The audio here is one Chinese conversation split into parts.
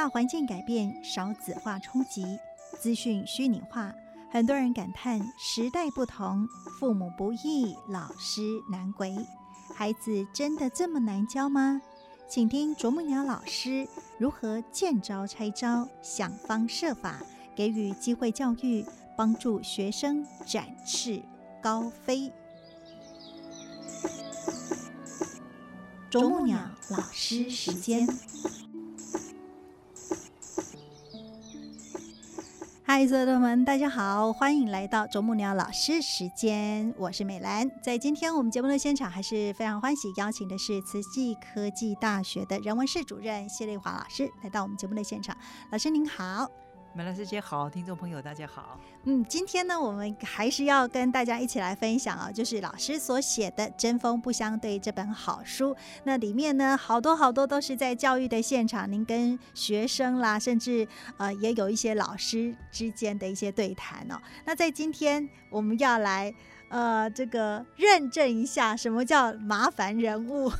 大环境改变、少子化冲击、资讯虚拟化，很多人感叹时代不同，父母不易，老师难为。孩子真的这么难教吗？请听啄木鸟老师如何见招拆招，想方设法给予机会教育，帮助学生展翅高飞。啄木鸟老师时间。嗨，所有的们，大家好，欢迎来到啄木鸟老师时间，我是美兰。在今天我们节目的现场，还是非常欢喜邀请的是慈济科技大学的人文室主任谢丽华老师来到我们节目的现场。老师您好。美兰师姐好，听众朋友大家好。嗯，今天呢，我们还是要跟大家一起来分享啊，就是老师所写的《针锋不相对》这本好书。那里面呢，好多好多都是在教育的现场，您跟学生啦，甚至呃，也有一些老师之间的一些对谈哦。那在今天，我们要来呃，这个认证一下什么叫麻烦人物。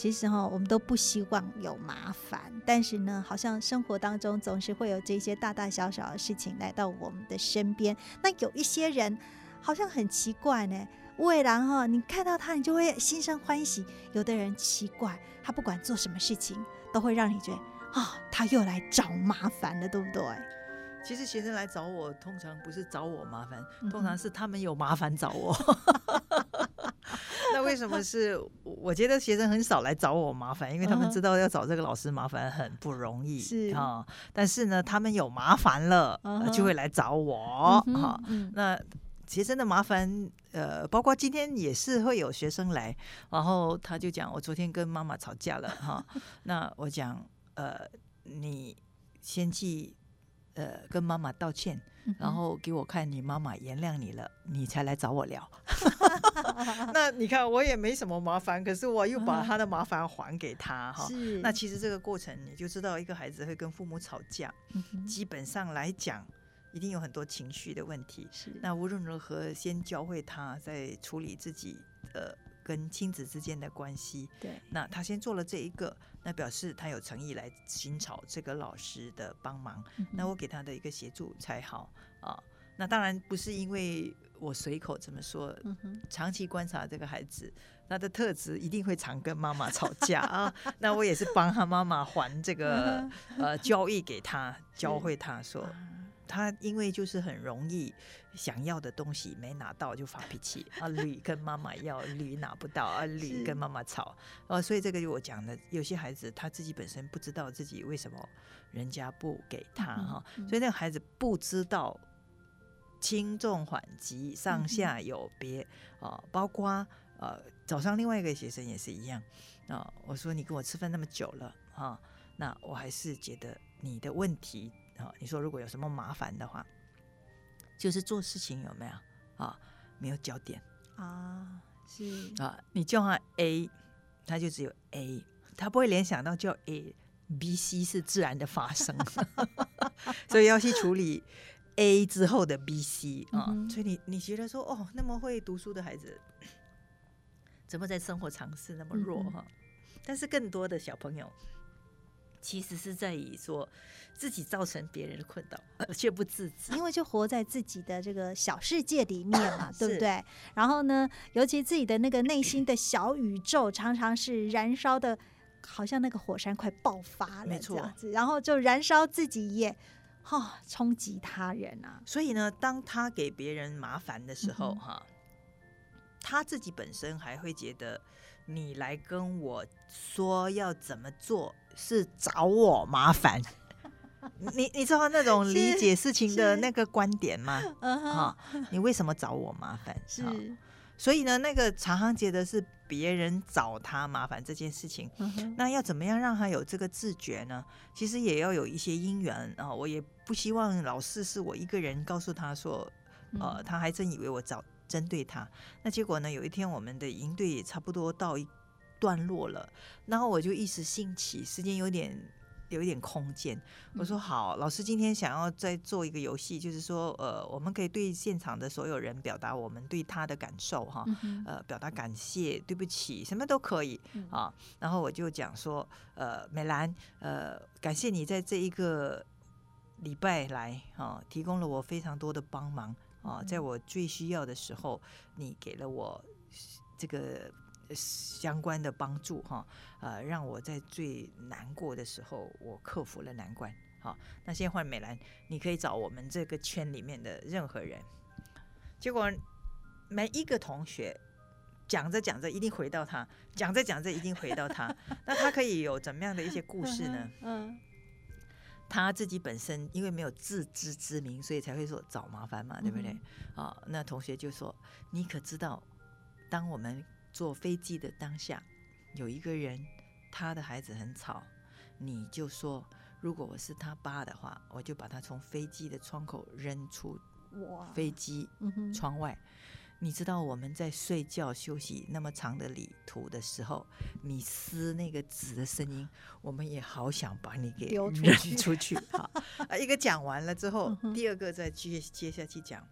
其实哈，我们都不希望有麻烦，但是呢，好像生活当中总是会有这些大大小小的事情来到我们的身边。那有一些人好像很奇怪呢，未然哈，你看到他，你就会心生欢喜；有的人奇怪，他不管做什么事情，都会让你觉得啊，他又来找麻烦了，对不对？其实学生来找我，通常不是找我麻烦，通常是他们有麻烦找我。那为什么是？我觉得学生很少来找我麻烦，因为他们知道要找这个老师麻烦很不容易，是啊。但是呢，他们有麻烦了，就会来找我。哈，那学生的麻烦，呃，包括今天也是会有学生来，然后他就讲，我昨天跟妈妈吵架了，哈。那我讲，呃，你先去。呃，跟妈妈道歉，然后给我看你妈妈原谅你了，你才来找我聊。那你看我也没什么麻烦，可是我又把他的麻烦还给他哈。那其实这个过程你就知道，一个孩子会跟父母吵架，基本上来讲，一定有很多情绪的问题。是。那无论如何，先教会他在处理自己的。跟亲子之间的关系，对，那他先做了这一个，那表示他有诚意来寻找这个老师的帮忙，那我给他的一个协助才好啊。那当然不是因为我随口这么说，长期观察这个孩子，他的特质一定会常跟妈妈吵架啊。那我也是帮他妈妈还这个呃交易给他，教会他说。他因为就是很容易想要的东西没拿到就发脾气啊，屡跟妈妈要，屡拿不到啊，屡跟妈妈吵啊，所以这个就我讲的，有些孩子他自己本身不知道自己为什么人家不给他哈，所以那个孩子不知道轻重缓急、上下有别啊，包括呃早上另外一个学生也是一样啊，我说你跟我吃饭那么久了啊，那我还是觉得你的问题。啊，你说如果有什么麻烦的话，就是做事情有没有啊？没有焦点啊？是啊，你叫他 A，他就只有 A，他不会联想到叫 A，B、C 是自然的发生，所以要去处理 A 之后的 B、C 啊。所以你你觉得说哦，那么会读书的孩子，怎么在生活常识那么弱哈？但是更多的小朋友。其实是在于说自己造成别人的困扰，却不自知，因为就活在自己的这个小世界里面嘛，对不对？然后呢，尤其自己的那个内心的小宇宙，常常是燃烧的，好像那个火山快爆发了这样子，然后就燃烧自己也哈冲击他人啊。所以呢，当他给别人麻烦的时候，哈，他自己本身还会觉得。你来跟我说要怎么做，是找我麻烦？你你知道那种理解事情的那个观点吗？啊，你为什么找我麻烦？是，所以呢，那个常常觉得是别人找他麻烦这件事情，那要怎么样让他有这个自觉呢？其实也要有一些因缘啊。我也不希望老是是我一个人告诉他说，呃，他还真以为我找。针对他，那结果呢？有一天我们的营队也差不多到一段落了，然后我就一时兴起，时间有点有一点空间。我说好，老师今天想要再做一个游戏，就是说，呃，我们可以对现场的所有人表达我们对他的感受哈，呃，表达感谢、对不起，什么都可以啊。然后我就讲说，呃，美兰，呃，感谢你在这一个礼拜来啊，提供了我非常多的帮忙啊，在我最需要的时候，你给了我这个。相关的帮助哈，呃，让我在最难过的时候，我克服了难关。好，那现在换美兰，你可以找我们这个圈里面的任何人。结果每一个同学讲着讲着，一定回到他；讲着讲着，一定回到他。那他可以有怎么样的一些故事呢？嗯，他自己本身因为没有自知之明，所以才会说找麻烦嘛，对不对？啊，那同学就说：“你可知道，当我们……”坐飞机的当下，有一个人，他的孩子很吵，你就说，如果我是他爸的话，我就把他从飞机的窗口扔出飞机窗外。你知道我们在睡觉休息那么长的旅途的时候，你撕那个纸的声音，我们也好想把你给扔出去。好，一个讲完了之后，第二个再接接下去讲。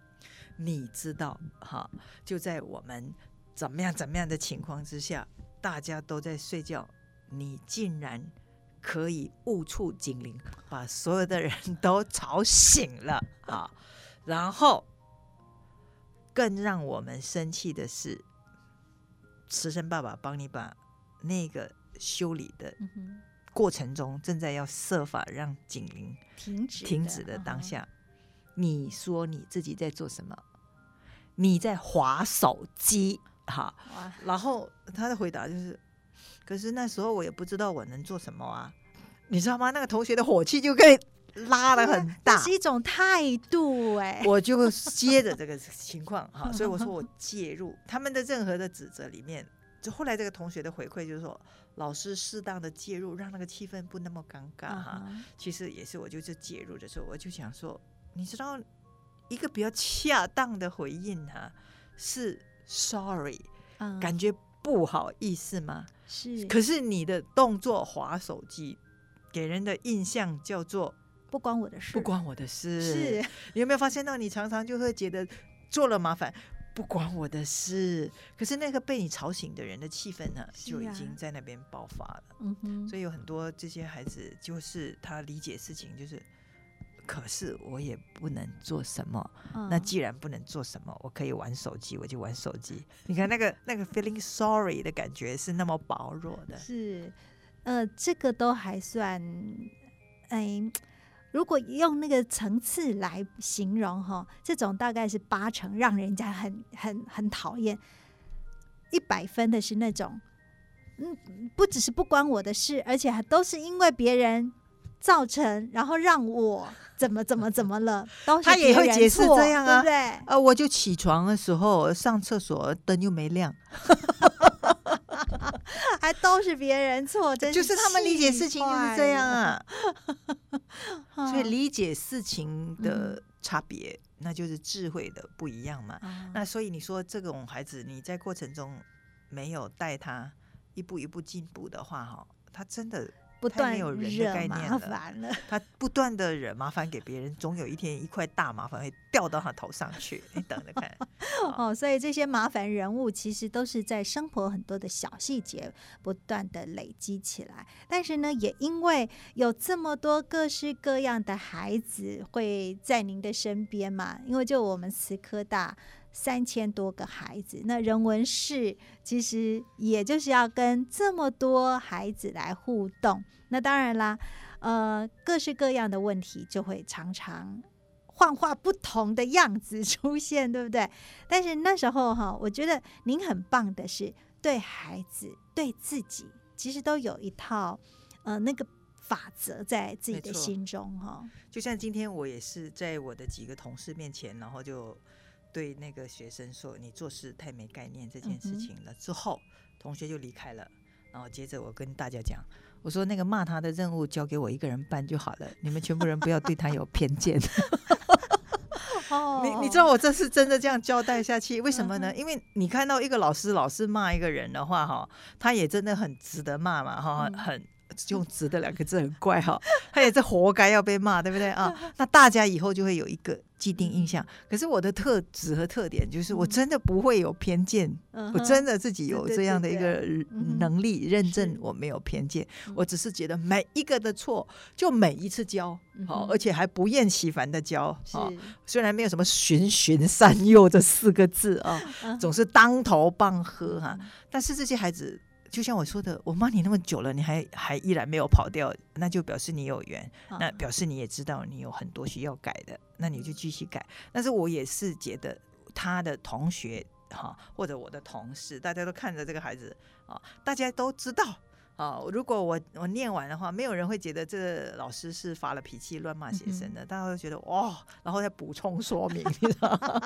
你知道，哈，就在我们。怎么样？怎么样的情况之下，大家都在睡觉，你竟然可以误触警铃，把所有的人都吵醒了啊！然后，更让我们生气的是，慈生爸爸帮你把那个修理的过程中，正在要设法让警铃停止停止的当下，你说你自己在做什么？你在划手机。哈，然后他的回答就是，可是那时候我也不知道我能做什么啊，你知道吗？那个同学的火气就可以拉的很大，是一种态度哎。我就接着这个情况哈，所以我说我介入他们的任何的指责里面，就后来这个同学的回馈就是说，老师适当的介入，让那个气氛不那么尴尬哈。其实也是我就是介入的时候，我就想说，你知道一个比较恰当的回应哈是。Sorry，感觉不好意思吗？是。可是你的动作划手机，给人的印象叫做不关我的事，不关我的事。是。你有没有发现到，你常常就会觉得做了麻烦，不关我的事。可是那个被你吵醒的人的气氛呢，就已经在那边爆发了。嗯哼。所以有很多这些孩子，就是他理解事情就是。可是我也不能做什么。那既然不能做什么，我可以玩手机，我就玩手机。你看那个那个 feeling sorry 的感觉是那么薄弱的。是，呃，这个都还算，哎，如果用那个层次来形容哈，这种大概是八成让人家很很很讨厌。一百分的是那种，嗯，不只是不关我的事，而且还都是因为别人。造成，然后让我怎么怎么怎么了？他也会解释这样啊，对不对？呃，我就起床的时候上厕所灯又没亮，还都是别人错，真就是他们理解事情就是这样啊。所以理解事情的差别，那就是智慧的不一样嘛。那所以你说这种孩子，你在过程中没有带他一步一步进步的话，哈，他真的。不断惹麻烦了，他不断的惹麻烦给别人，总有一天一块大麻烦会掉到他头上去。你等着看 哦。所以这些麻烦人物其实都是在生活很多的小细节不断的累积起来。但是呢，也因为有这么多各式各样的孩子会在您的身边嘛，因为就我们慈科大。三千多个孩子，那人文室其实也就是要跟这么多孩子来互动。那当然啦，呃，各式各样的问题就会常常幻化不同的样子出现，对不对？但是那时候哈，我觉得您很棒的是，对孩子、对自己，其实都有一套呃那个法则在自己的心中哈。就像今天我也是在我的几个同事面前，然后就。对那个学生说：“你做事太没概念这件事情了。”之后，同学就离开了。然后接着我跟大家讲：“我说那个骂他的任务交给我一个人办就好了，你们全部人不要对他有偏见。”哦，你你知道我这是真的这样交代下去？为什么呢？因为你看到一个老师老是骂一个人的话，哈，他也真的很值得骂嘛，哈，很用“直”的两个字很怪哈，他也是活该要被骂，对不对啊？那大家以后就会有一个既定印象。可是我的特质和特点就是，我真的不会有偏见，我真的自己有这样的一个能力认证我没有偏见。我只是觉得每一个的错，就每一次教好，而且还不厌其烦的教啊。虽然没有什么循循善诱这四个字啊，总是当头棒喝哈，但是这些孩子。就像我说的，我骂你那么久了，你还还依然没有跑掉，那就表示你有缘，那表示你也知道你有很多需要改的，那你就继续改。但是我也是觉得他的同学哈，或者我的同事，大家都看着这个孩子啊，大家都知道啊。如果我我念完的话，没有人会觉得这个老师是发了脾气乱骂学生的，大家都觉得哇，然后再补充说明。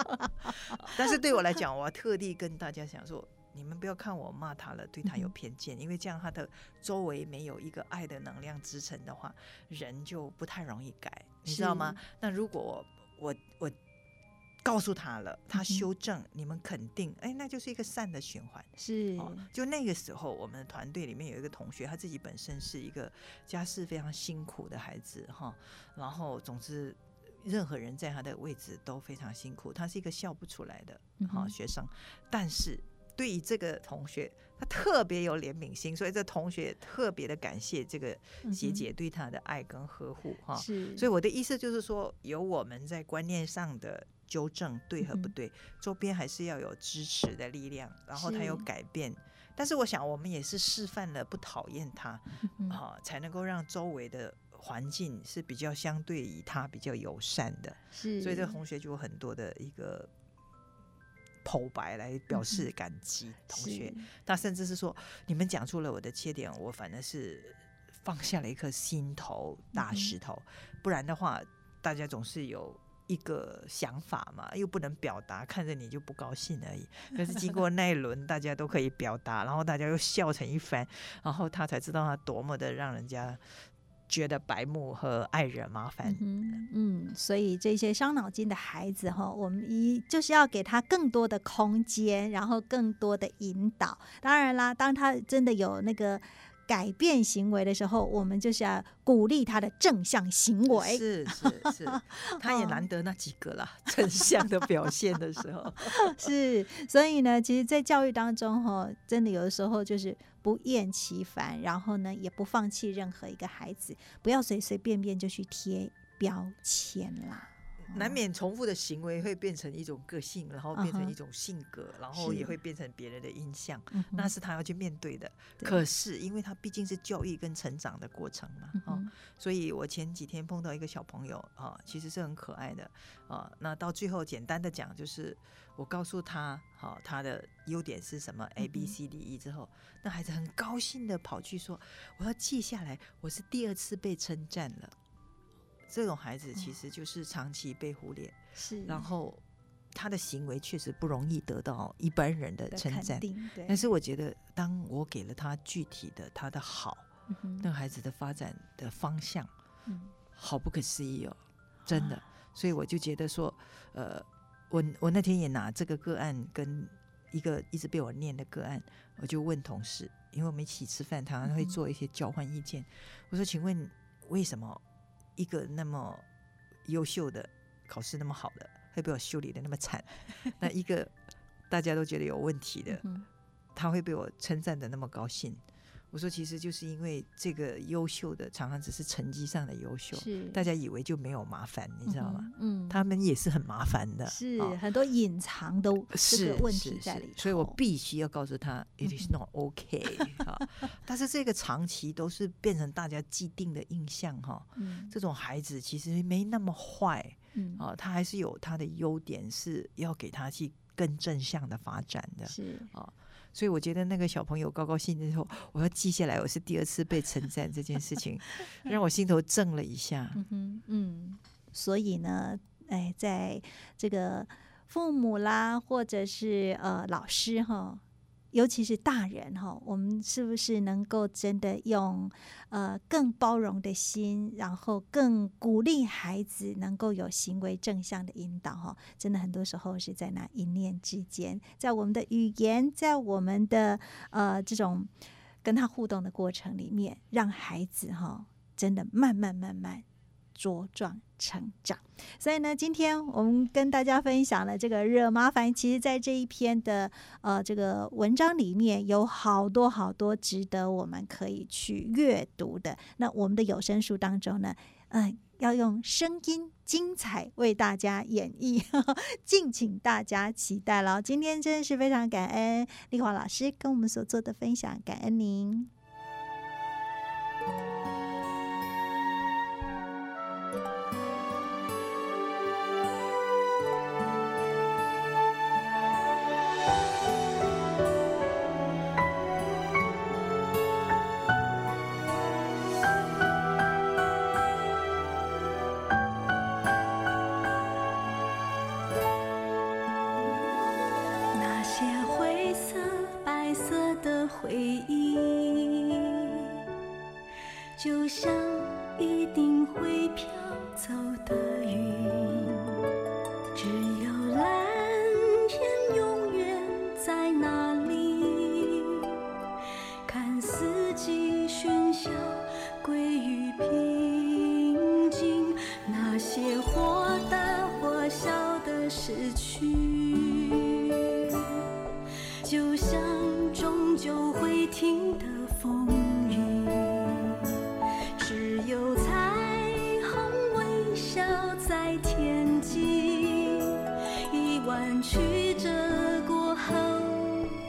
但是对我来讲，我要特地跟大家讲说。你们不要看我骂他了，对他有偏见，因为这样他的周围没有一个爱的能量支撑的话，人就不太容易改，你知道吗？那如果我我告诉他了，他修正，你们肯定，哎，那就是一个善的循环。是，哦就那个时候，我们的团队里面有一个同学，他自己本身是一个家世非常辛苦的孩子，哈，然后总之，任何人在他的位置都非常辛苦，他是一个笑不出来的好学生，但是。对于这个同学，他特别有怜悯心，所以这同学特别的感谢这个姐姐对他的爱跟呵护哈。是，所以我的意思就是说，有我们在观念上的纠正对和不对，周边还是要有支持的力量，然后他有改变。但是我想，我们也是示范了不讨厌他，哈，才能够让周围的环境是比较相对于他比较友善的。是，所以这个同学就有很多的一个。剖白来表示感激，同学，那甚至是说，你们讲出了我的缺点，我反正是放下了一颗心头大石头，不然的话，大家总是有一个想法嘛，又不能表达，看着你就不高兴而已。可是经过那一轮，大家都可以表达，然后大家又笑成一番，然后他才知道他多么的让人家。觉得白目和爱惹麻烦，嗯，所以这些伤脑筋的孩子哈，我们一就是要给他更多的空间，然后更多的引导。当然啦，当他真的有那个。改变行为的时候，我们就是要鼓励他的正向行为。是是是，他也难得那几个啦，正向的表现的时候。是，所以呢，其实，在教育当中，哈，真的有的时候就是不厌其烦，然后呢，也不放弃任何一个孩子，不要随随便便就去贴标签啦。难免重复的行为会变成一种个性，然后变成一种性格，然后也会变成别人的印象，那是他要去面对的。可是，因为他毕竟是教育跟成长的过程嘛，哦，所以我前几天碰到一个小朋友啊，其实是很可爱的啊。那到最后，简单的讲，就是我告诉他，好，他的优点是什么，A B C D E 之后，那孩子很高兴的跑去说，我要记下来，我是第二次被称赞了。这种孩子其实就是长期被忽略，是，然后他的行为确实不容易得到一般人的称赞。对，但是我觉得，当我给了他具体的他的好，那孩子的发展的方向，好不可思议哦，真的。所以我就觉得说，呃，我我那天也拿这个个案跟一个一直被我念的个案，我就问同事，因为我们一起吃饭，他会做一些交换意见。我说，请问为什么？一个那么优秀的考试那么好的，会被我修理的那么惨；那一个大家都觉得有问题的，他会被我称赞的那么高兴。我说，其实就是因为这个优秀的常常只是成绩上的优秀，是大家以为就没有麻烦，你知道吗？嗯，他们也是很麻烦的，是很多隐藏的这个问题在里头，所以我必须要告诉他，it is not okay 哈。但是这个长期都是变成大家既定的印象哈。嗯，这种孩子其实没那么坏，嗯啊，他还是有他的优点，是要给他去更正向的发展的，是啊。所以我觉得那个小朋友高高兴之后，我要记下来，我是第二次被称赞这件事情，让我心头震了一下。嗯嗯，所以呢，哎，在这个父母啦，或者是呃老师哈。尤其是大人哈，我们是不是能够真的用呃更包容的心，然后更鼓励孩子能够有行为正向的引导哈？真的很多时候是在那一念之间，在我们的语言，在我们的呃这种跟他互动的过程里面，让孩子哈真的慢慢慢慢茁壮成长。所以呢，今天我们跟大家分享了这个惹麻烦，其实在这一篇的呃这个文章里面有好多好多值得我们可以去阅读的。那我们的有声书当中呢，嗯。要用声音精彩为大家演绎，敬请大家期待了。今天真的是非常感恩丽华老师跟我们所做的分享，感恩您。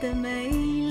的美。